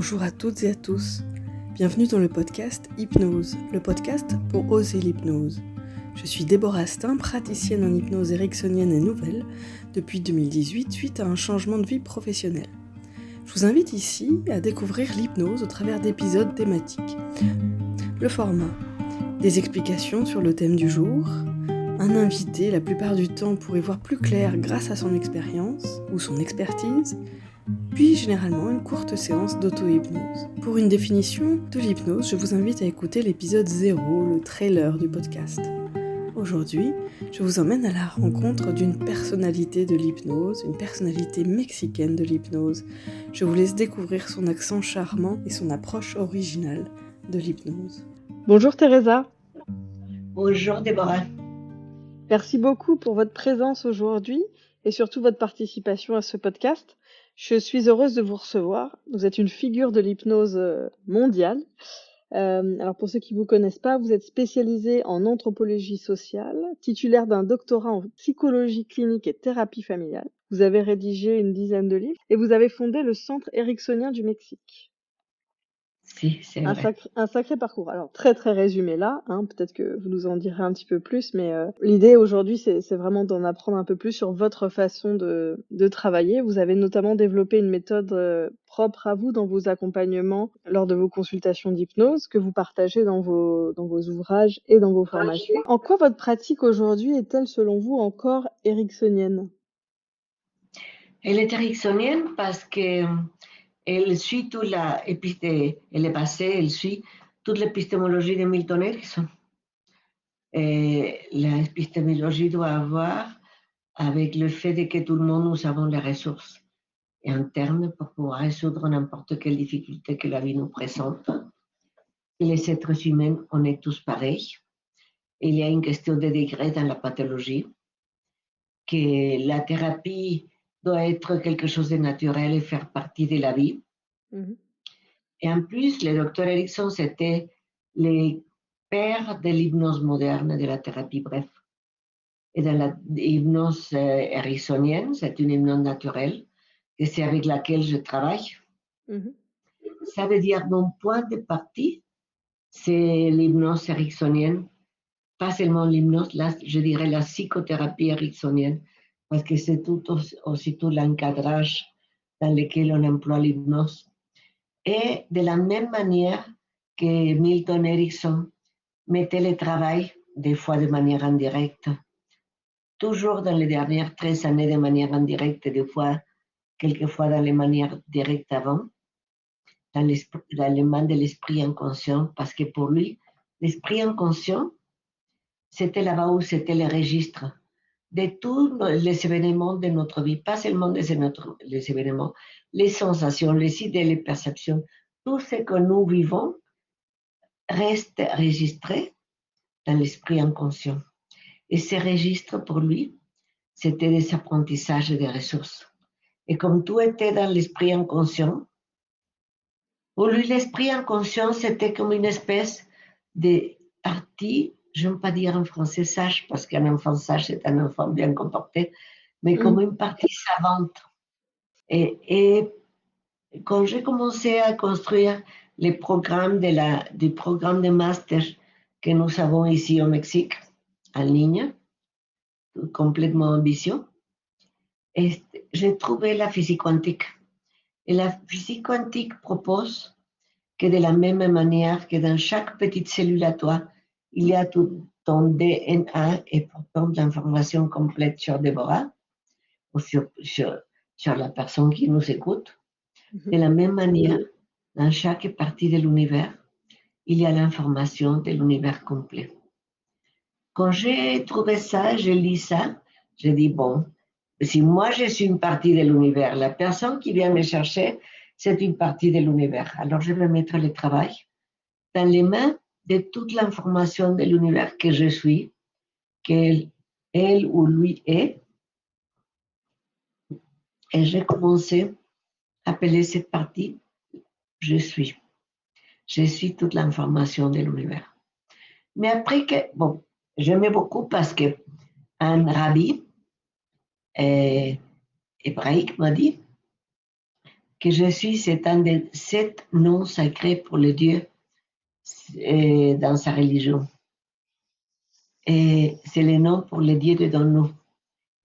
Bonjour à toutes et à tous. Bienvenue dans le podcast Hypnose, le podcast pour oser l'hypnose. Je suis Déborah Astin, praticienne en hypnose ericksonienne et nouvelle depuis 2018 suite à un changement de vie professionnelle. Je vous invite ici à découvrir l'hypnose au travers d'épisodes thématiques. Le format, des explications sur le thème du jour, un invité la plupart du temps pour voir plus clair grâce à son expérience ou son expertise, puis généralement une courte séance d'auto-hypnose. Pour une définition de l'hypnose, je vous invite à écouter l'épisode 0, le trailer du podcast. Aujourd'hui, je vous emmène à la rencontre d'une personnalité de l'hypnose, une personnalité mexicaine de l'hypnose. Je vous laisse découvrir son accent charmant et son approche originale de l'hypnose. Bonjour Teresa. Bonjour Déborah. Merci beaucoup pour votre présence aujourd'hui et surtout votre participation à ce podcast. Je suis heureuse de vous recevoir. Vous êtes une figure de l'hypnose euh, mondiale. Euh, alors pour ceux qui ne vous connaissent pas, vous êtes spécialisé en anthropologie sociale, titulaire d'un doctorat en psychologie clinique et thérapie familiale. Vous avez rédigé une dizaine de livres et vous avez fondé le Centre Ericksonien du Mexique un, sacré, un, sacré, parcours. Alors très très résumé là, hein, peut-être que vous nous en direz un petit peu plus, mais euh, l'idée aujourd'hui c'est vraiment d'en apprendre un peu plus sur votre façon de, de travailler. Vous avez notamment développé une méthode euh, propre à vous dans vos accompagnements lors de vos consultations d'hypnose que vous partagez dans vos, dans vos ouvrages et dans vos formations. En quoi votre pratique aujourd'hui est-elle selon vous encore ericksonienne? Elle est ericksonienne parce que elle suit toute la elle est elle suit toute l'épistémologie de Milton Erickson. L'épistémologie doit avoir avec le fait que tout le monde, nous avons les ressources internes pour pouvoir résoudre n'importe quelle difficulté que la vie nous présente. Les êtres humains, on est tous pareils. Il y a une question de degré dans la pathologie, que la thérapie doit être quelque chose de naturel et faire partie de la vie. Et en plus, le docteur Erickson, c'était le père de l'hypnose moderne, de la thérapie bref. Et dans l'hypnose euh, ericksonienne, c'est une hypnose naturelle, et c'est avec laquelle je travaille. Ça veut dire, mon point de partie, c'est l'hypnose ericksonienne, pas seulement l'hypnose, je dirais la psychothérapie ericksonienne, parce que c'est tout aussi tout l'encadrage dans lequel on emploie l'hypnose. Et de la même manière que Milton Erickson mettait le travail, des fois de manière indirecte, toujours dans les dernières 13 années de manière indirecte, des fois, quelquefois dans les manières directes avant, dans l'élément de l'esprit inconscient, parce que pour lui, l'esprit inconscient, c'était là-bas où c'était le registre de tous les événements de notre vie, pas seulement les, les événements, les sensations, les idées, les perceptions, tout ce que nous vivons reste enregistré dans l'esprit inconscient. Et ces registres, pour lui, c'était des apprentissages et des ressources. Et comme tout était dans l'esprit inconscient, pour lui, l'esprit inconscient, c'était comme une espèce de partie je veux pas dire en français sage, parce qu'un enfant sage, c'est un enfant bien comporté, mais mm. comme une partie savante. Et, quand j'ai commencé à construire les programmes de la, du programme de master que nous avons ici au Mexique, en ligne, complètement ambitieux, j'ai trouvé la physique quantique. Et la physique quantique propose que de la même manière que dans chaque petite cellule à toi, il y a tout ton DNA et pourtant de l'information complète sur Déborah ou sur, sur, la personne qui nous écoute. Mhm. De la même manière, dans chaque partie de l'univers, il y a l'information de l'univers complet. Quand j'ai trouvé ça, j'ai lu ça, j'ai dit, bon, si moi je suis une partie de l'univers, la personne qui vient me chercher, c'est une partie de l'univers. Alors je vais mettre le travail dans les mains de toute l'information de l'univers que je suis, qu'elle elle ou lui est. Et j'ai commencé à appeler cette partie je suis. Je suis toute l'information de l'univers. Mais après que, bon, j'aimais beaucoup parce que un rabbi euh, hébraïque m'a dit que je suis, c'est un des sept noms sacrés pour le Dieu euh, dans sa religion. Et c'est le nom pour le Dieu de nous.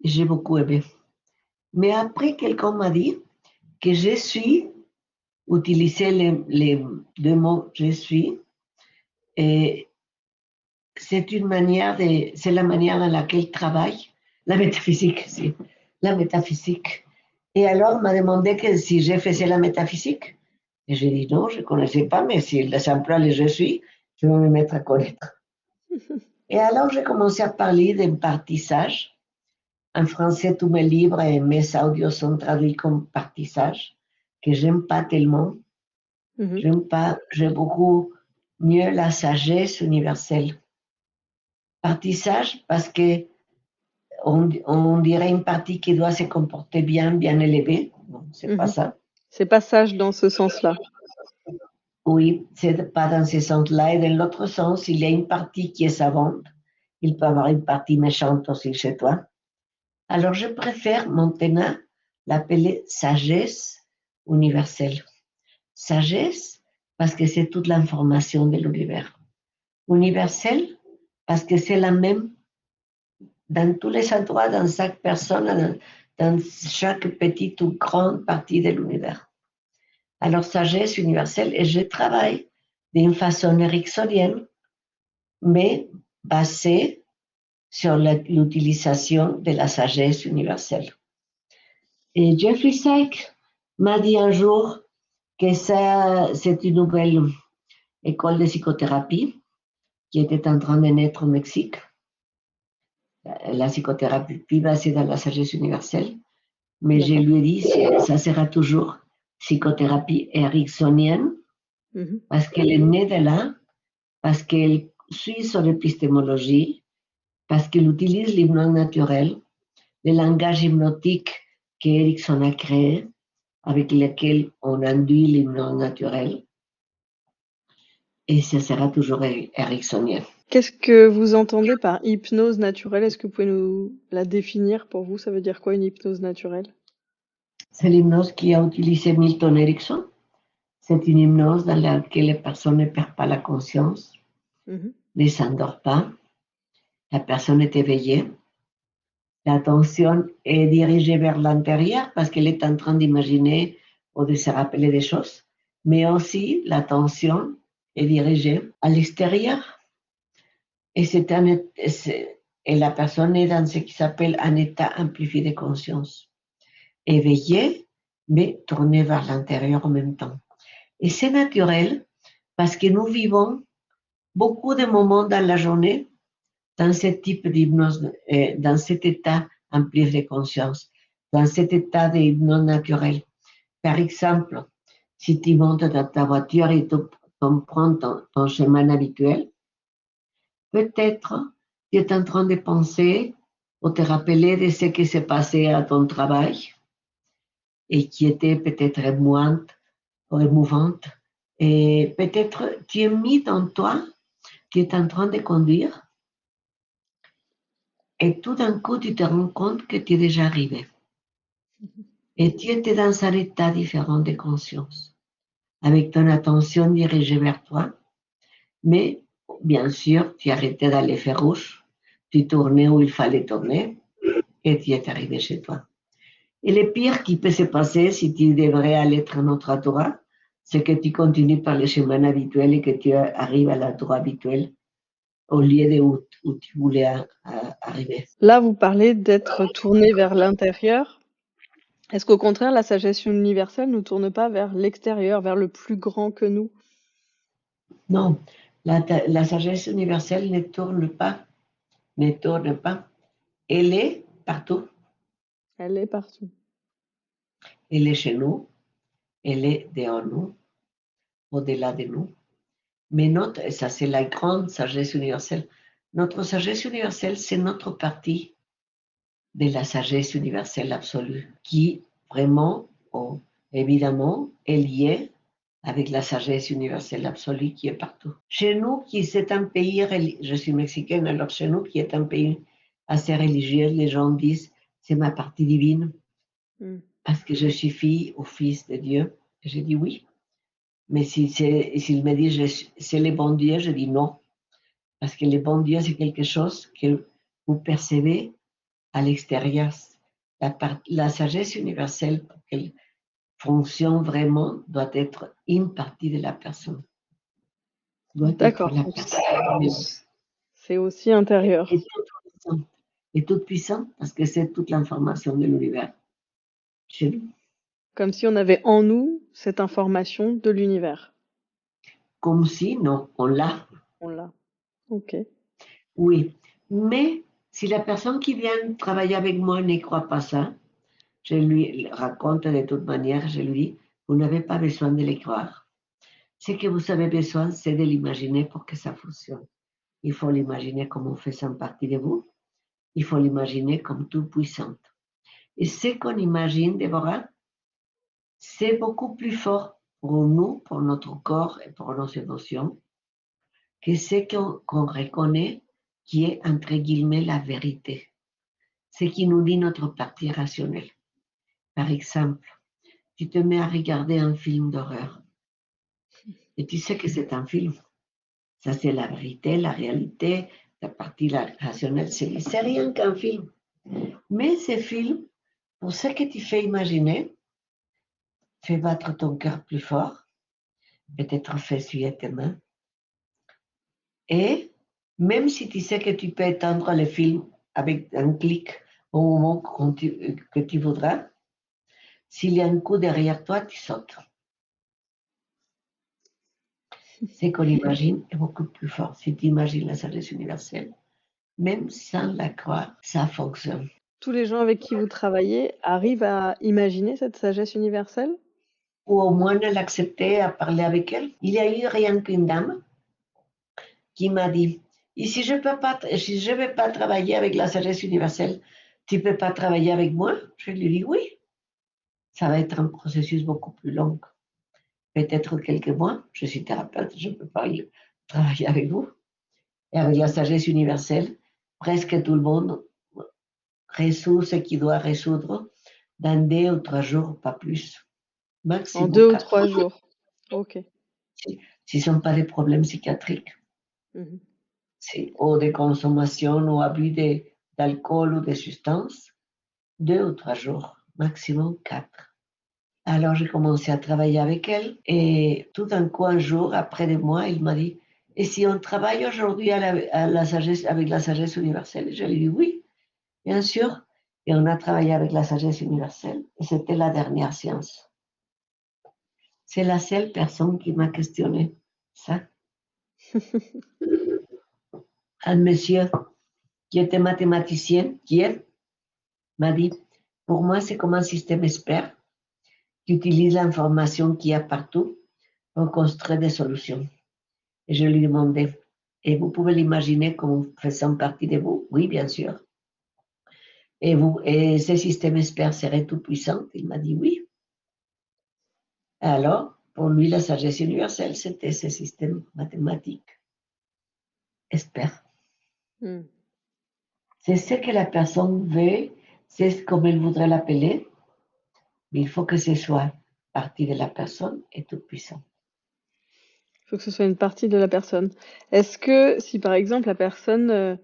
J'ai beaucoup aimé. Mais après, quelqu'un m'a dit que je suis, utiliser les, deux mots je suis, c'est une manière c'est la manière dans laquelle travaille la métaphysique, si, la métaphysique. Et alors, m'a demandé que si je faisais la métaphysique. Et j'ai dit non, je ne connaissais pas, mais si les emploie les je suis, je vais me mettre à connaître. Et alors, j'ai commencé à parler d'un partissage. En français, tous mes livres et mes audios sont traduits comme partissage, que j'aime pas tellement. Mhm. J'aime pas, j'aime beaucoup mieux la sagesse universelle. Partissage parce que on, dirait une partie qui doit se comporter bien, bien élevée. Non, c'est pas mhm. ça. C'est pas sage dans ce sens-là. Oui, c'est pas dans ce sens-là. Et dans l'autre sens, il y a une partie qui est savante. Il peut y avoir une partie méchante aussi chez toi. Alors, je préfère maintenant l'appeler sagesse universelle. Sagesse, parce que c'est toute l'information de l'univers. Universelle, parce que c'est la même dans tous les endroits, dans chaque personne, dans, chaque petite ou grande partie de l'univers. Alors, sagesse universelle, et je travaille d'une façon ericksonienne, mais basée sur l'utilisation de la sagesse universelle. Et Jeffrey Sachs m'a dit un jour que ça, c'est une nouvelle école de psychothérapie qui était en train de naître au Mexique la psychothérapie basée dans la sagesse universelle, mais je lui ai dit, ça sera toujours psychothérapie ericksonienne, mhm. parce qu'elle est née de là, parce qu'elle suit son épistémologie, parce qu'elle utilise l'hypnose naturel, le langage hypnotique qu'Erickson a créé, avec lequel on induit l'hypnose naturelle. Et ça sera toujours ericksonien. Qu'est-ce que vous entendez par hypnose naturelle? Est-ce que vous pouvez nous la définir pour vous? Ça veut dire quoi une hypnose naturelle? C'est l'hypnose qui a utilisé Milton Erickson. C'est une hypnose dans laquelle les personnes ne perdent pas la conscience, mhm. ne s'endort pas, la personne est éveillée, l'attention est dirigée vers l'intérieur parce qu'elle est en train d'imaginer ou de se rappeler des choses, mais aussi l'attention est dirigée à l'extérieur et, un, et la personne est dans ce qui s'appelle un état amplifié de conscience. Éveillé, mais tourné vers l'intérieur en même temps. Et c'est naturel parce que nous vivons beaucoup de moments dans la journée dans ce type d'hypnose, euh, dans cet état amplifié de conscience, dans cet état d'hypnose naturelle. Par exemple, si tu montes dans ta voiture et tu, prends ton chemin habituel, Peut-être tu es en train de penser ou te rappeler de ce qui s'est passé à ton travail et qui était peut-être émouvante ou émouvante. Et peut-être tu es mis dans toi, tu es en train de conduire et tout d'un coup tu te rends compte que tu es déjà arrivé. Et tu étais dans un état différent de conscience, avec ton attention dirigée vers toi, mais bien sûr, tu arrêtais d'aller faire rouge, tu tournais où il fallait tourner et tu es arrivé chez toi. Et le pire qui peut se passer si tu devrais aller à notre endroit, c'est que tu continues par le chemin habituel et que tu arrives à l'endroit habituel au lieu de où, tu voulais arriver. Là, vous parlez d'être tourné vers l'intérieur. Est-ce qu'au contraire, la sagesse universelle ne tourne pas vers l'extérieur, vers le plus grand que nous? Non, la, sagesse universelle ne tourne pas, ne tourne pas. Elle est partout. Elle est partout. Elle est chez nous, elle est dehors nous, au-delà de nous. Mais notre, ça c'est la grande sagesse universelle. Notre sagesse universelle, c'est notre partie de la sagesse universelle absolue, qui vraiment, oh, évidemment, est liée avec la sagesse universelle absolue qui est partout. Chez nous, qui c'est un pays, je suis mexicaine, alors chez nous, qui est un pays assez religieux, les gens disent c'est ma partie divine. Hmm. Est-ce que je suis fille ou fils de Dieu J'ai dit oui. Mais s'il me dit c'est le bon Dieu, je dis non. Parce que le bon Dieu, c'est quelque chose que vous percevez à l'extérieur. La, la, sagesse universelle, pour qu'elle fonctionne vraiment, doit être une partie de la personne. D'accord. C'est aussi intérieur. Et toute puissante parce que c'est toute l'information de l'univers chez nous. Comme si on avait en nous cette information de l'univers. Comme si, non, on l'a. On l'a. Ok. Oui, mais si la personne qui vient travailler avec moi ne croit pas ça, je lui raconte de toute manière, je lui dis, vous n'avez pas besoin de les croire. Ce que vous avez besoin, c'est de l'imaginer pour que ça fonctionne. Il faut l'imaginer comme faisant partie de vous. Il faut l'imaginer comme tout puissante. Et ce qu'on imagine, Déborah, c'est beaucoup plus fort pour nous, pour notre corps et pour nos émotions, que ce qu'on reconnaît qui est, entre guillemets, la vérité. Ce qui nous dit notre partie rationnelle. Par exemple, tu te mets à regarder un film d'horreur et tu sais que c'est un film. Ça, c'est la vérité, la réalité, la partie rationnelle. C'est rien qu'un film. Mais ce film, pour ce que tu fais imaginer, fait battre ton cœur plus fort, peut-être fait suer tes mains. Et même si tu sais que tu peux étendre le film avec un clic au moment que tu voudras, s'il y a un coup derrière toi, tu sautes. Ce qu'on imagine est beaucoup plus fort. Si tu imagines la sagesse universelle, même sans la croire, ça fonctionne. Tous les gens avec qui vous travaillez arrivent à imaginer cette sagesse universelle? Ou au moins à l'accepter, à parler avec elle. Il y a eu rien qu'une dame qui m'a dit, et si je peux pas, si je vais pas travailler avec la sagesse universelle, tu peux pas travailler avec moi? Je lui dis oui. Ça va être un processus beaucoup plus long. Peut-être quelques mois. Je suis thérapeute, je ne peux pas travailler avec vous. Et avec la sagesse universelle, presque tout le monde résout ce qu'il doit résoudre dans deux ou trois jours, pas plus. Maximum en deux ou trois jours. Ok. Si, ce ne sont pas des problèmes psychiatriques. Mhm ou de consommation ou abus d'alcool ou de substances, deux ou trois jours, maximum quatre. Alors j'ai commencé à travailler avec elle et tout d'un coup, un jour, après des mois, il m'a dit, et si on travaille aujourd'hui à la, sagesse, avec la sagesse universelle? Je lui ai dit oui, bien sûr. Et on a travaillé avec la sagesse universelle et c'était la dernière séance. C'est la seule personne qui m'a questionné ça. un monsieur qui était mathématicien, qui m'a dit, pour moi, c'est comme un système expert qui utilise l'information qu'il y a partout pour construire des solutions. Et je lui demandais, et vous pouvez l'imaginer comme faisant partie de vous Oui, bien sûr. Et, vous, et ce système expert serait tout puissant? Il m'a dit oui. Alors, pour lui, la sagesse universelle, c'était ce système mathématique expert. Hmm. C'est ce que la personne veut, c'est comme elle voudrait l'appeler, mais il faut que ce soit partie de la personne et tout puissant. Il faut que ce soit une partie de la personne. Est-ce que si par exemple la personne euh,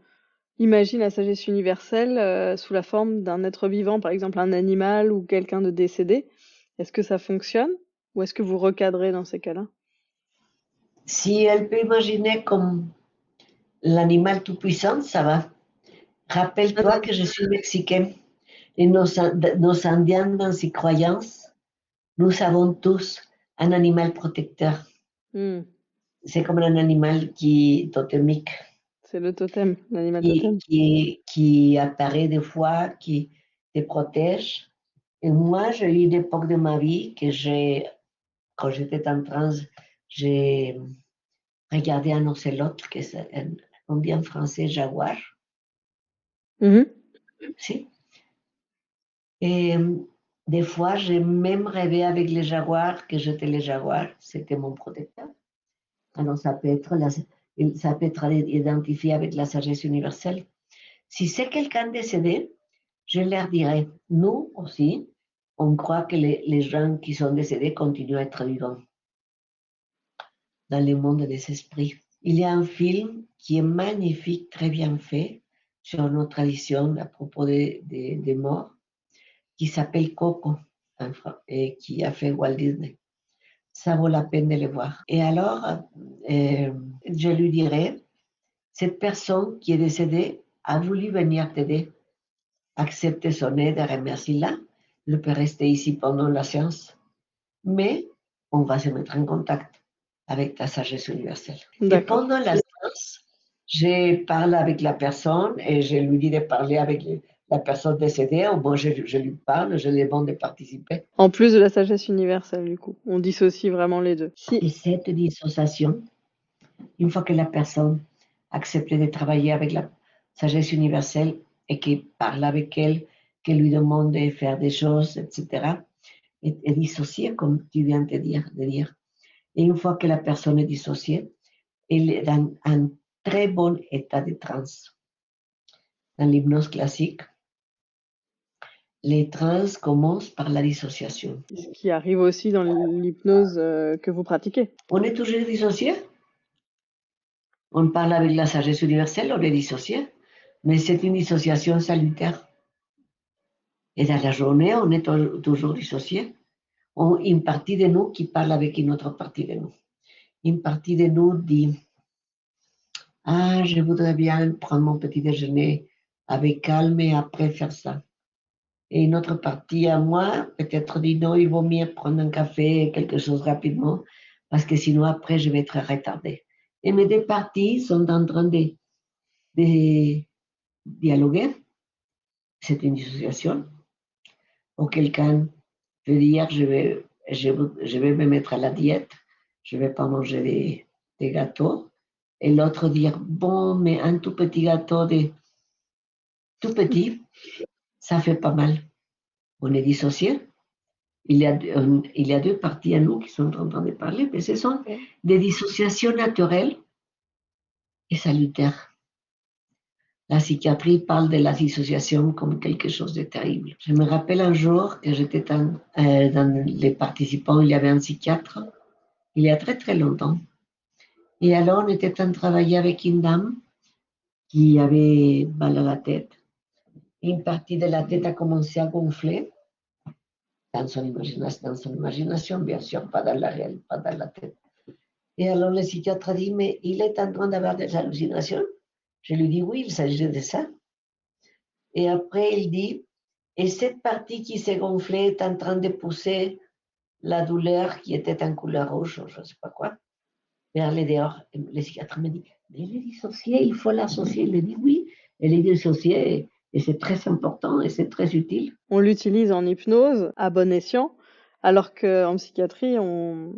imagine la sagesse universelle euh, sous la forme d'un être vivant, par exemple un animal ou quelqu'un de décédé, est-ce que ça fonctionne ou est-ce que vous recadrez dans ces cas-là? Si elle peut imaginer comme l'animal tout-puissant, ça va. Rappelle-toi que je suis mexicain et nos, nos Indiens, dans ses croyances, nous avons tous un animal protecteur. Hmm. C'est comme un animal qui totémique. C'est le totem, l'animal totem. Qui, qui apparaît des fois, qui te protège. Et moi, j'ai eu une époque de ma vie que j'ai, quand j'étais en transe, j'ai regardé un ocelot, qui est un, on dit en français jaguar. Mm-hmm. Si. Et euh, des fois, j'ai même rêvé avec les jaguars que j'étais les jaguars, c'était mon protecteur. Alors, ça peut être, ça peut être identifié avec la sagesse universelle. Si c'est quelqu'un décédé, je leur dirais, nous aussi, on croit que les, gens qui sont décédés continuent à être vivants dans le monde des esprits. Il y a un film qui est magnifique, très bien fait, sur nos traditions à propos des de, morts, qui s'appelle Coco, et qui a fait Walt Disney. Ça vaut la peine de le voir. Et alors, euh, je lui dirais, cette personne qui est décédée a voulu venir t'aider. Accepte son aide, remercie-la. Elle peut rester ici pendant la séance. Mais on va se mettre en contact avec ta sagesse universelle. Et pendant la séance, je parle avec la personne et je lui dis de parler avec la personne décédée. Je, je, lui parle, je lui demande de participer. En plus de la sagesse universelle, du coup, on dissocie vraiment les deux. Si. Et cette dissociation, une fois que la personne accepte de travailler avec la sagesse universelle et qu'il parle avec elle, qu'elle lui demande de faire des choses, etc., est, dissociée, comme tu viens de dire, de dire. Et une fois que la personne est dissociée, elle est dans un très bon état de transe. Dans l'hypnose classique, les trans commencent par la dissociation. Ce qui arrive aussi dans l'hypnose euh, que vous pratiquez. On est toujours dissocié. On parle avec la sagesse universelle, on est dissocié. Mais c'est une dissociation salutaire. Et dans la journée, on est toujours dissocié. On, une partie de nous qui parle avec une autre partie de nous. Une partie de nous dit ah, je voudrais bien prendre mon petit déjeuner avec calme et après faire ça. Et une autre partie à moi, peut-être dit non, il vaut mieux prendre un café, quelque chose rapidement, parce que sinon après je vais être retardé. Et mes deux parties sont en train de, de dialoguer. C'est une dissociation. Auquel cas, je veux dire, je vais, je, je, vais me mettre à la diète, je ne vais pas manger des, des gâteaux, et l'autre dire, bon, mais un tout petit gâteau de tout petit, ça fait pas mal. On est dissocié. Il y, a, il y a deux parties à nous qui sont en train de parler, mais ce sont des dissociations naturelles et salutaires. La psychiatrie parle de la dissociation comme quelque chose de terrible. Je me rappelle un jour que j'étais dans, euh, dans les participants, il y avait un psychiatre, il y a très très longtemps. Et alors, on était en train de travailler avec une dame qui avait mal à la tête. Une partie de la tête a commencé à gonfler dans son imagination, son imagination bien sûr, pas dans la réalité, pas dans la tête. Et alors, le psychiatre a dit, mais il est en train d'avoir des hallucinations. Je lui dis, oui, il s'agit de ça. Et après, il dit, et cette partie qui s'est gonflée est en train de pousser la douleur qui était en couleur rouge, je ne sais pas quoi vers les dehors. Le psychiatre me dit, mais elle est dissociée, il faut l'associer. Il me dit, oui, elle est dissociée et c'est très important et c'est très utile. On l'utilise en hypnose à bon escient, alors qu'en psychiatrie, on,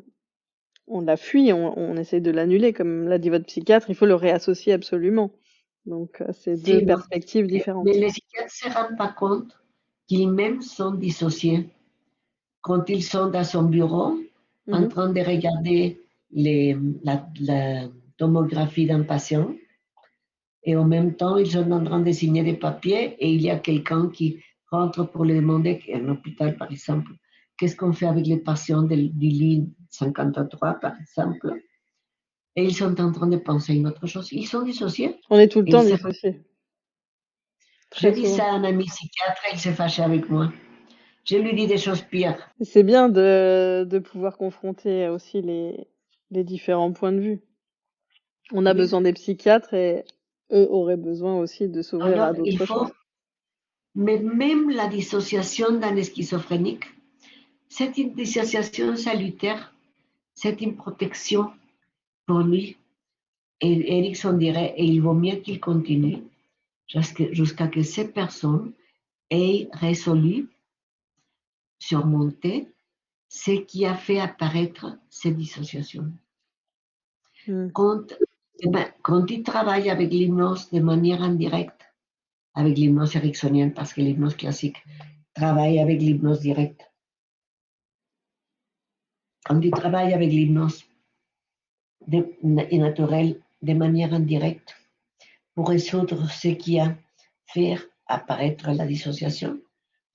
on la fuit, on, on essaie de l'annuler. Comme l'a dit votre psychiatre, il faut le réassocier absolument. Donc, euh, c'est deux perspectives différentes. Mais les psychiatres ne se rendent pas compte qu'ils-mêmes sont dissociés. Quand ils sont dans son bureau, en mhm. train de regarder les, la, la, tomographie d'un patient et en même temps, ils sont en train de signer des papiers et il y a quelqu'un qui rentre pour lui demander, un hôpital par exemple, qu'est-ce qu'on fait avec les patients du lit 53 par exemple? Et ils sont en train de penser à une autre chose. Ils sont dissociés. On est tout le temps dissociés. Je dis ça à un ami psychiatre, il s'est fâché avec moi. Je lui dis des choses pires. C'est bien de, de pouvoir confronter aussi les, les différents points de vue. On a besoin des psychiatres et eux auraient besoin aussi de s'ouvrir à d'autres choses. Mais même la dissociation d'un schizophrénique, c'est une dissociation salutaire, c'est une protection pour lui. Et Erickson dirait, et il vaut mieux qu'il continue jusqu'à que ces personnes aient résolu, surmonté ce qui a fait apparaître ces dissociations. Hmm. Quand, quand il travaille avec l'hypnose de manière indirecte, avec l'hypnose ericksonienne, parce que l'hypnose classique travaille avec l'hypnose directe. Quand il travaille avec l'hypnose naturelle de manière indirecte pour résoudre ce qui a fait apparaître la dissociation,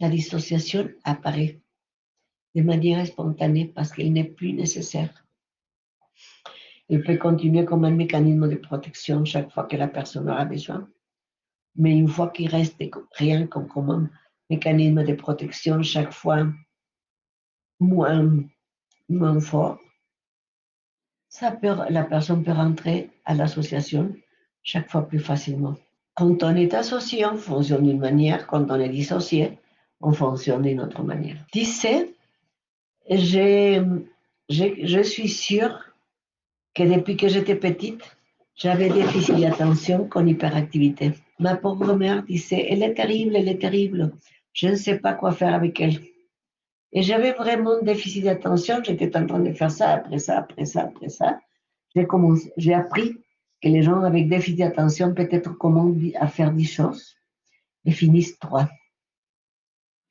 la dissociation apparaît de manière spontanée parce qu'elle n'est plus nécessaire. Elle peut continuer comme un mécanisme de protection chaque fois que la personne aura besoin. Mais une fois qu'il reste rien comme, un mécanisme de protection chaque fois moins, moins fort, ça peut, la personne peut rentrer à l'association chaque fois plus facilement. Quand on est associé, on fonctionne d'une manière. Quand on est dissocié, on fonctionne d'une autre manière. D'ici, je suis sûre que depuis que j'étais petite, j'avais déficit d'attention comme hyperactivité. Ma pauvre mère disait, elle est terrible, elle est terrible. Je ne sais pas quoi faire avec elle. Et j'avais vraiment déficit d'attention. J'étais en train de faire ça, après ça, après ça, après ça. J'ai j'ai appris que les gens avec déficit d'attention peut-être commencent à faire dix choses et finissent trois.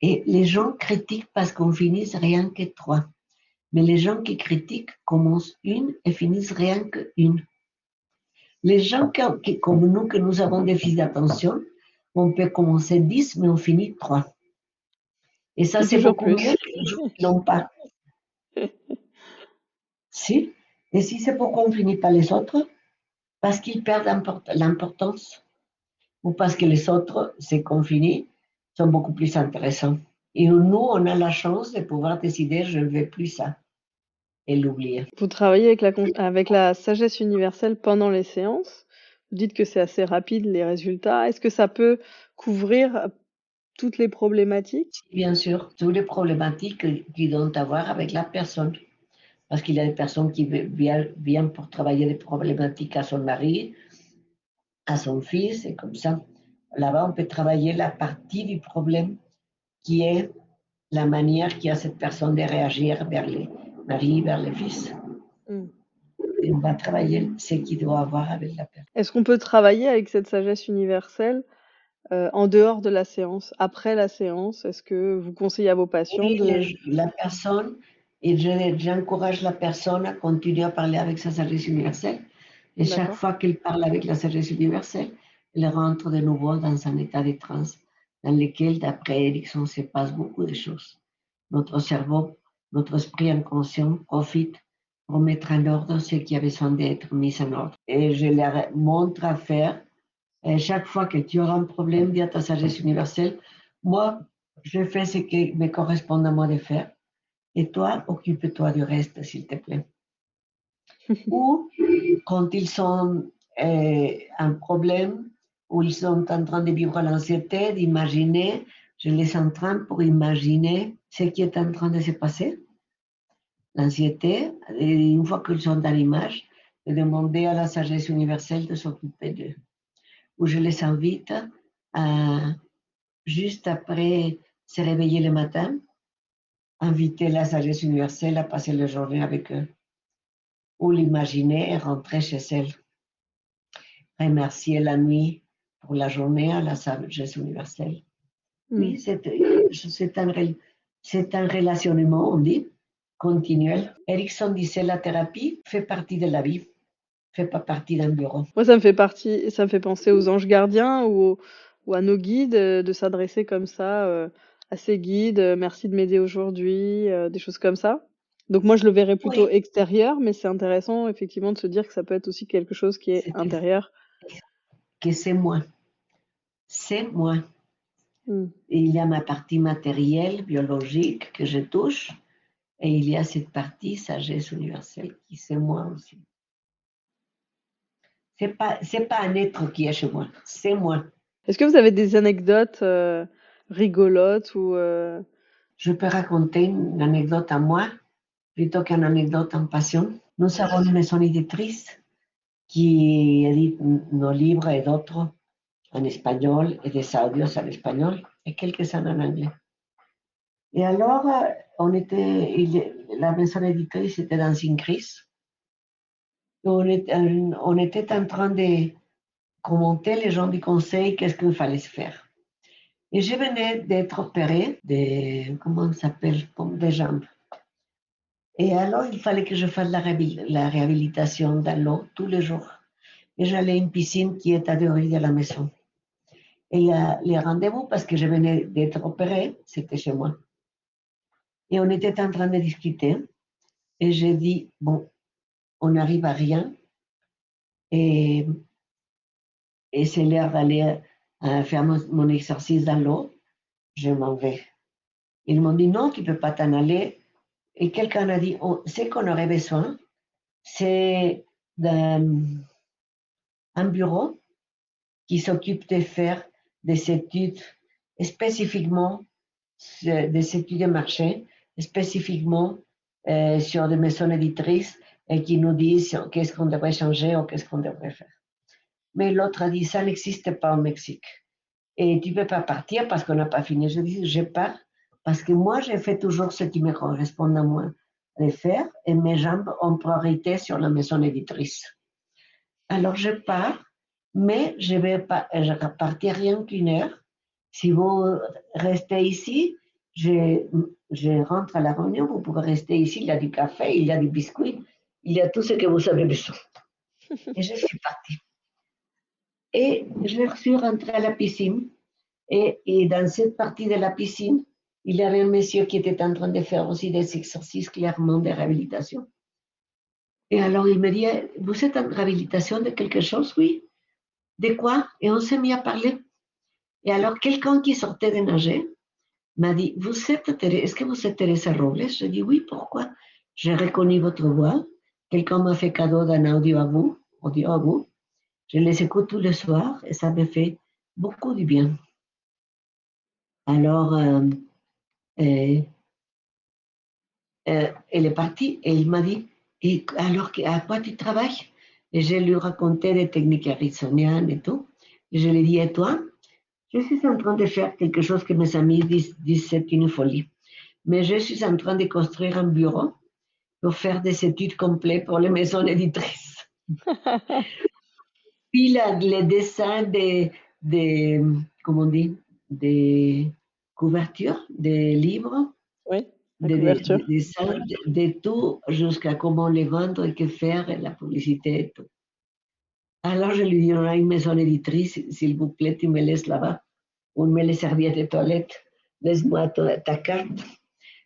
Et les gens critiquent parce qu'on finisse rien que trois. Mais les gens qui critiquent commencent une et finissent rien qu'une. Les gens qui, comme nous, que nous avons déficit d'attention, on peut commencer dix, mais on finit trois. Et ça, c'est beaucoup mieux que les gens qui n'ont pas. si. Et si c'est pourquoi on ne finit pas les autres, parce qu'ils perdent l'importance ou parce que les autres, c'est qu'on finit, sont beaucoup plus intéressants. Et nous, on a la chance de pouvoir décider, je ne veux plus ça, et l'oublier. Vous travaillez avec la, avec la sagesse universelle pendant les séances. Vous dites que c'est assez rapide les résultats. Est-ce que ça peut couvrir toutes les problématiques? Bien sûr, toutes les problématiques qu'ils doivent avoir avec la personne. Parce qu'il y a des personnes qui viennent pour travailler des problématiques à son mari, à son fils, et comme ça. Là-bas, on peut travailler la partie du problème qui est la manière qu'a cette personne de réagir vers les maris, vers les fils. Mm. Et on va travailler ce qu'il doit avoir avec la personne. Est-ce qu'on peut travailler avec cette sagesse universelle euh, en dehors de la séance, après la séance? Est-ce que vous conseillez à vos patients de... La personne, et j'encourage la personne à continuer à parler avec sa sagesse universelle. Et chaque fois qu'elle parle avec la sagesse universelle, elle rentre de nouveau dans un état de transe dans lequel, d'après Erickson, se passe beaucoup de choses. Notre cerveau, notre esprit inconscient profite pour mettre en ordre ce qui a besoin d'être mis en ordre. Et je leur montre à faire et chaque fois que tu auras un problème, dis à ta sagesse universelle, moi, je fais ce qui me correspond à moi de faire. Et toi, occupe-toi du reste, s'il te plaît. Ou quand ils ont euh, un problème, ou ils sont en train de vivre l'anxiété, d'imaginer, je les entraîne pour imaginer ce qui est en train de se passer. L'anxiété, et une fois qu'ils sont dans l'image, de demander à la sagesse universelle de s'occuper d'eux où je les invite à, juste après se réveiller le matin, inviter la sagesse universelle à passer la journée avec eux, ou l'imaginer et rentrer chez elle. Remercier la nuit pour la journée à la sagesse universelle. Oui, mm. c'est un, un relationnement, on dit, continuel. Erickson disait la thérapie fait partie de la vie fait pas partie d'un bureau. Moi, ça me fait partie, ça me fait penser aux anges gardiens ou, ou à nos guides euh, de s'adresser comme ça euh, à ces guides. Euh, merci de m'aider aujourd'hui, des choses comme ça. Donc moi, je le verrais plutôt extérieur, mais c'est intéressant effectivement de se dire que ça peut être aussi quelque chose qui est, intérieur. Que c'est moi. C'est moi. Hmm. il y a ma partie matérielle, biologique que je touche, et il y a cette partie sagesse universelle qui c'est moi aussi. C'est pas, c'est pas un être qui est chez moi, c'est moi. Est-ce que vous avez des anecdotes euh, rigolotes ou euh, Je peux raconter une anecdote à moi plutôt qu'une anecdote en passion. Nous avons une maison éditrice qui édite nos livres et d'autres en espagnol et des audios en espagnol et quelques-uns en anglais. Et alors, on était, la maison éditrice était dans une crise on, était en train de commenter les gens du conseil qu'est-ce qu'il fallait faire. Et je venais d'être opérée de, comment ça s'appelle, des jambes. Et alors, il fallait que je fasse la, réhabilitation dans l'eau tous les jours. Et j'allais à une piscine qui est à dehors de la maison. Et les rendez-vous, parce que je venais d'être opérée, c'était chez moi. Et on était en train de discuter. Et j'ai dit, bon, on n'arrive à rien. Et, c'est l'heure d'aller euh, faire mon, exercice dans l'eau. Je m'en vais. Ils m'ont dit, non, tu ne peux pas t'en aller. Et quelqu'un a dit, ce qu'on aurait besoin, c'est d'un un bureau qui s'occupe de faire des études spécifiquement, des études de marché, spécifiquement euh, sur des maisons éditrices et qui nous disent qu'est-ce qu'on devrait changer ou qu'est-ce qu'on devrait faire. Mais l'autre a dit, ça n'existe pas au Mexique. Et tu ne peux pas partir parce qu'on n'a pas fini. Je dis, je pars parce que moi, j'ai fait toujours ce qui me correspond à moi de faire et mes jambes ont priorité sur la maison éditrice. Alors, je pars, mais je vais pas, je partir rien qu'une heure. Si vous restez ici, je, je rentre à la réunion, vous pouvez rester ici, il y a du café, il y a du biscuit, il y a tout ce que vous avez besoin. Et je suis partie. Et je suis rentrée à la piscine. Et, dans cette partie de la piscine, il y avait un monsieur qui était en train de faire aussi des exercices clairement de réhabilitation. Et alors il me dit, vous êtes en réhabilitation de quelque chose Oui. De quoi? Et on s'est mis à parler. Et alors quelqu'un qui sortait de nager m'a dit, vous êtes, est-ce que vous êtes Teresa Robles? Je dis, oui, pourquoi? J'ai reconnu votre voix. Quelqu'un m'a fait cadeau d'un audio à vous, audio à vous. Je les écoute tous les soirs et ça me fait beaucoup du bien. Alors, euh, euh, euh, elle est partie et il m'a dit, alors, à quoi tu travailles? Et je lui racontais des techniques arizoniennes et tout. Je lui ai dit, et toi? Je suis en train de faire quelque chose que mes amis disent, disent c'est une folie. Mais je suis en train de construire un bureau pour faire des études complètes pour les maisons éditrices. Puis les dessins des, des, comment on dit, des couvertures des livres. Oui, des, dessins de, tout jusqu'à comment les vendre et que faire, et la publicité et tout. Alors je lui dis, on a une maison éditrice, s'il vous plaît, tu me laisses là-bas. On met les serviettes de toilette, laisse-moi ta, ta, carte.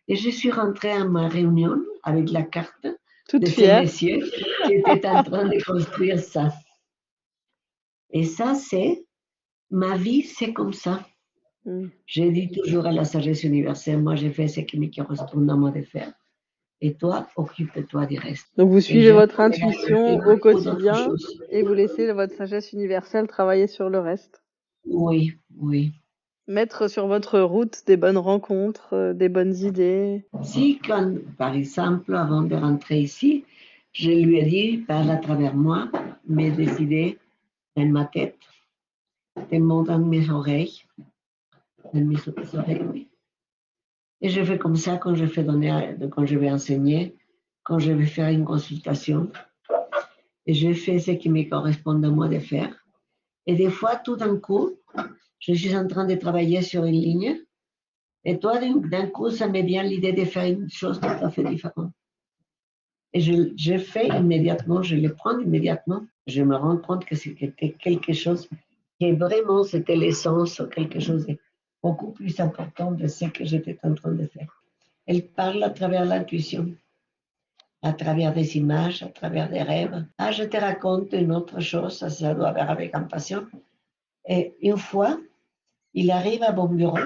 Et je suis rentrée à ma réunion avec la carte Toute de fière. ces messieurs qui étaient en train de construire ça. Et ça, c'est ma vie, c'est comme ça. Mm. J'ai dit toujours à la sagesse universelle, moi j'ai fait ce qui me correspond à moi de faire. Et toi, occupe-toi du reste. Donc vous suivez votre intuition au quotidien et vous laissez votre sagesse universelle travailler sur le reste. Oui, oui. Mettre sur votre route des bonnes rencontres, euh, des bonnes idées. Si, quand, par exemple, avant de rentrer ici, je lui ai dit, parle à travers moi, mes idées dans ma tête, des mots dans mes oreilles, dans mes oreilles, oui. Et je fais comme ça quand je vais enseigner, quand je vais faire une consultation. Et je fais ce qui me correspond à moi de faire. Et des fois, tout d'un coup, je suis en train de travailler sur une ligne. Et toi, d'un coup, ça me vient l'idée de faire une chose tout à fait différente. Et je, je fais immédiatement, je le prends immédiatement. Je me rends compte que c'était quelque chose qui vraiment, c'était l'essence ou quelque chose de beaucoup plus important de ce que j'étais en train de faire. Elle parle à travers l'intuition, à travers des images, à travers des rêves. Ah, je te raconte une autre chose, ça, doit avoir avec compassion. Et une fois, il arrive à mon bureau.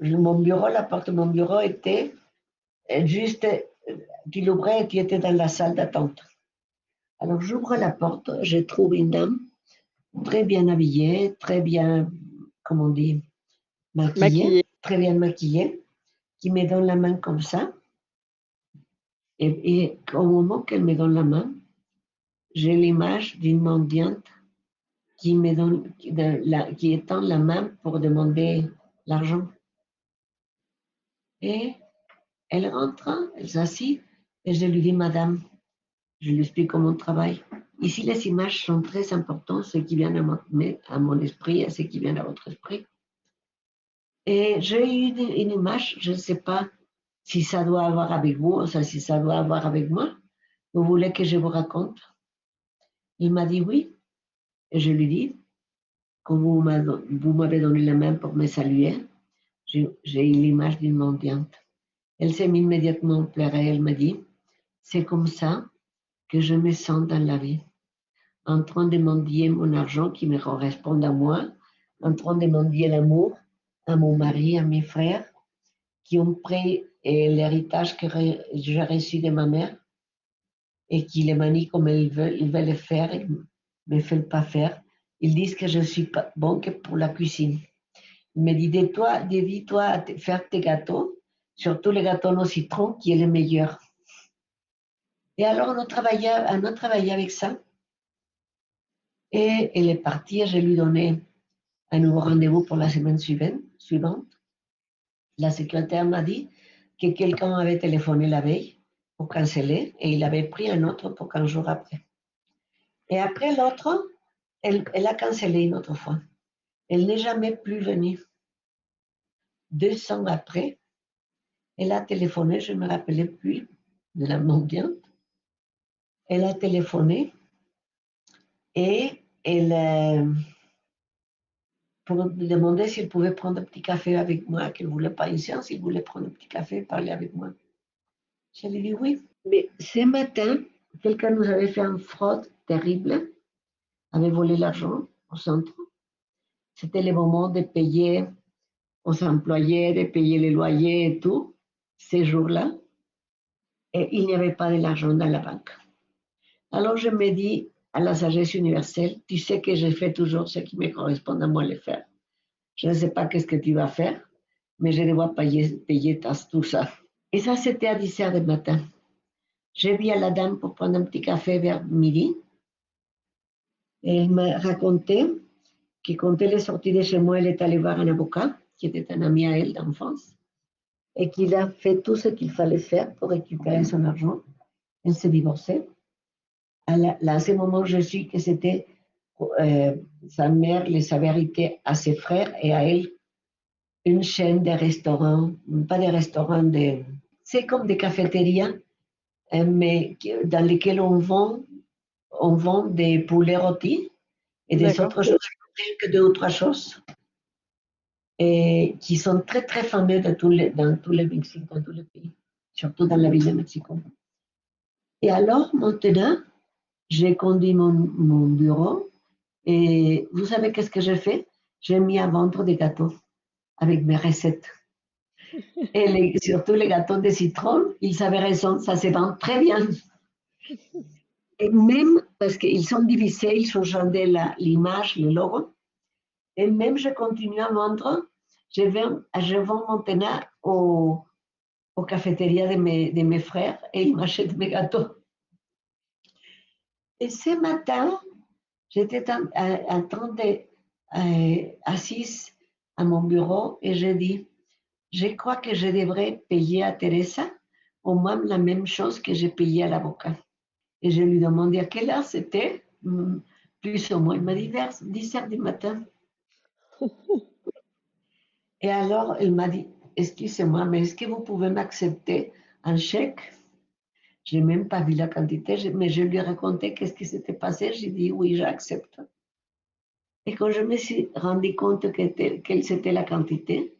Mon bureau, la porte de mon bureau était juste, tu l'ouvrais et tu étais dans la salle d'attente. Alors j'ouvre la porte, je trouve une dame très bien habillée, très bien, comment on dit, maquillée, Maquillée. très bien maquillée, qui me donne la main comme ça. Et, et au moment qu'elle me donne la main, j'ai l'image d'une mendiante qui me donne, qui, de- la- qui étend la main pour demander l'argent. Et elle rentre, elle s'assit, et je lui dis, Madame, je lui explique comment on travaille. Ici, les images sont très importantes, ce qui vient à mon, à esprit et ce qui vient à votre esprit. Et j'ai eu une, image, je ne sais pas si ça doit avoir avec vous ou si ça doit avoir avec moi. Vous voulez que je vous raconte? Il m'a dit oui. Et je lui dis, quand vous m'a- vous m'avez donné la main pour me saluer, j'ai eu l'image d'une mendiante. Elle s'est immédiatement pleurée. Elle m'a dit, c'est comme ça que je me sens dans la vie, en train de mendier mon argent qui me correspond à moi, en train de mendier l'amour à mon mari, à mes frères, qui ont pris l'héritage que j'ai reçu de ma mère et qui les manient comme ils veulent, ils veulent le faire et ne me font pas faire. Ils disent que je suis pas bon que pour la cuisine. Ils me disent, dis-toi, dédie-toi à faire tes gâteaux, surtout les gâteaux au citron qui est le meilleur. Et alors, on a travaillé, avec ça. Et elle est partie je lui ai donné un nouveau rendez-vous pour la semaine suivante. La secrétaire m'a dit que quelqu'un avait téléphoné la veille pour canceller et il avait pris un autre pour 15 jours après. Et après l'autre, elle, elle, a cancellé une autre fois. Elle n'est jamais plus venue. Deux ans après, elle a téléphoné, je ne me rappelais plus de la mondiale. Elle a téléphoné et elle, euh, pour me s'il pouvait prendre un petit café avec moi, qu'elle ne voulait pas une séance, il voulait prendre un petit café et parler avec moi. Je lui ai dit oui. Mais ce matin, quelqu'un nous avait fait une fraude terrible, avait volé l'argent au centre. C'était le moment de payer aux employés, de payer les loyers et tout, ces jours-là. Et il n'y avait pas de l'argent dans la banque. Alors je me dis, à la sagesse universelle, tu sais que je fais toujours ce qui me correspond à moi le faire. Je ne sais pas qu'est-ce que tu vas faire, mais je dois payer, payer tout ça. Et ça, c'était à 10 heures du matin. J'ai vu à la dame pour prendre un petit café vers midi. Elle m'a raconté que quand elle est sortie de chez moi, elle est allée voir un avocat, qui était un ami à elle d'enfance, et qu'il a fait tout ce qu'il fallait faire pour récupérer son argent. Elle s'est divorcée à, ce moment, je suis que c'était euh, sa mère les avait hérité à ses frères et à elle une chaîne de restaurants, pas des restaurants, de, c'est comme des cafétérias, euh, mais dans lesquelles on vend, on vend des poulets rôtis et des autres choses, que deux ou trois choses, et qui sont très très fameux dans tous les, dans tous les Mexique, dans tous les pays, surtout dans la ville de Mexico. Et alors, maintenant, j'ai conduit mon, mon, bureau et vous savez qu'est-ce que j'ai fait? J'ai mis à vendre des gâteaux avec mes recettes. Et surtout les gâteaux de citron, ils avaient raison, ça se vend très bien. Et même parce qu'ils sont divisés, ils ont changé l'image, le logo. Et même je continue à vendre, je, vais, je vends maintenant aux, aux cafétérias de mes, de mes frères et ils m'achètent mes gâteaux. Et ce matin, j'étais de, euh, assise à mon bureau et j'ai dit, je crois que je devrais payer à Teresa au moins la même chose que j'ai payé à l'avocat. Et je lui demandé à quelle heure c'était, hmm, plus ou moins. Il m'a dit vers 10 heures du matin. Et alors, il m'a dit, excusez-moi, mais est-ce que vous pouvez m'accepter un chèque? Je n'ai même pas vu la quantité, mais je lui ai raconté qu'est-ce qui s'était passé. J'ai dit oui, j'accepte. Et quand je me suis rendu compte quelle c'était la quantité,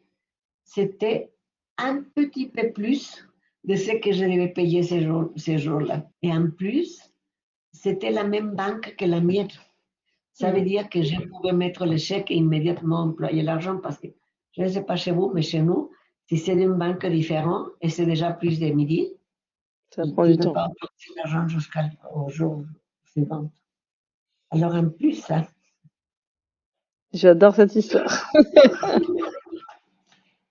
c'était un petit peu plus de ce que je devais payer ces jours-là. Jours et en plus, c'était la même banque que la mienne. Ça veut mm. dire que je pouvais mettre le chèque et immédiatement employer l'argent parce que je ne sais pas chez vous, mais chez nous, si c'est d'une banque différente et c'est déjà plus de midi, ça prend du temps. l'argent jusqu'au jour suivant. Alors, en plus, ça. J'adore cette histoire.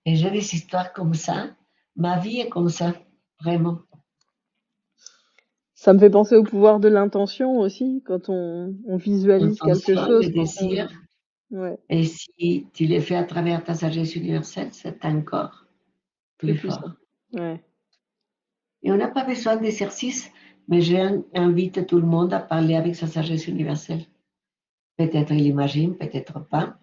Et j'ai des histoires comme ça. Ma vie est comme ça, vraiment. Ça me fait penser au pouvoir de l'intention aussi, quand on, on visualise quelque chose. Désir. Ouais. Et si tu les fais à travers ta sagesse universelle, c'est encore plus, plus fort. Ouais. Et on n'a pas besoin d'exercice, mais j'invite tout le monde à parler avec sa sagesse universelle. Peut-être ils l'imaginent, peut-être pas.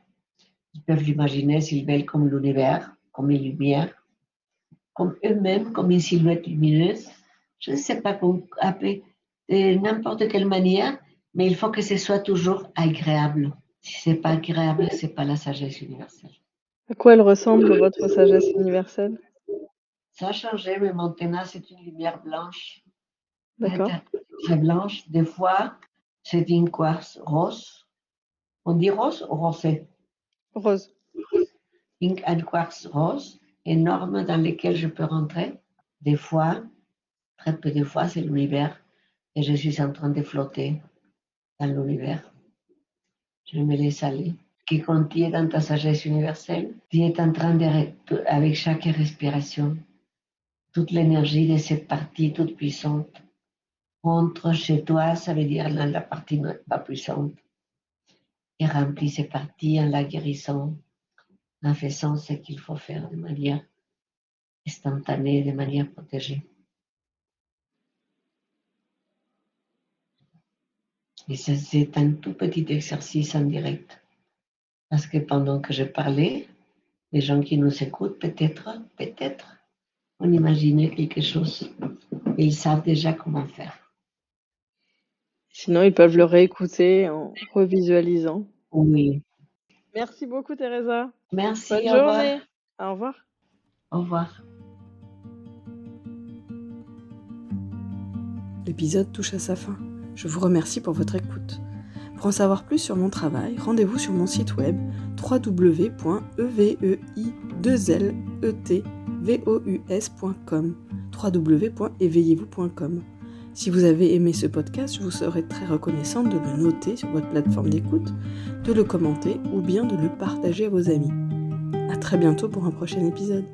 Ils peuvent l'imaginer s'ils veulent comme l'univers, comme une lumière, comme eux-mêmes, comme une silhouette lumineuse. Je ne sais pas de n'importe quelle manière, mais il faut que ce soit toujours agréable. Si ce n'est pas agréable, ce n'est pas la sagesse universelle. À quoi elle ressemble, votre sagesse universelle? Ça a changé, mais maintenant c'est une lumière blanche. D'accord. Très blanche. Des fois, c'est une quartz rose. On dit rose ou rosé? Rose. Une, un quartz rose énorme dans lequel je peux rentrer. Des fois, très peu de fois, c'est l'univers. Et je suis en train de flotter dans l'univers. Je me laisse aller. Qui contient dans ta sagesse universelle, tu es en train de, avec chaque respiration, toute l'énergie de cette partie toute puissante entre chez toi, ça veut dire dans la partie pas puissante, et remplis ces parties en la guérissant, en faisant ce qu'il faut faire de manière instantanée, de manière protégée. Et c'est un tout petit exercice en direct. Parce que pendant que je parlais, les gens qui nous écoutent, peut-être, peut-être, on imaginait quelque chose. ils savent déjà comment faire. Sinon, ils peuvent le réécouter en revisualisant. Oui. Merci beaucoup, Teresa. Merci. Bonne journée. Au revoir. Au revoir. L'épisode touche à sa fin. Je vous remercie pour votre écoute. Pour en savoir plus sur mon travail, rendez-vous sur mon site web www.evei2letvous.com www.éveillez-vous.com si vous avez aimé ce podcast, je vous serais très reconnaissante de le noter sur votre plateforme d'écoute, de le commenter ou bien de le partager à vos amis. A très bientôt pour un prochain épisode.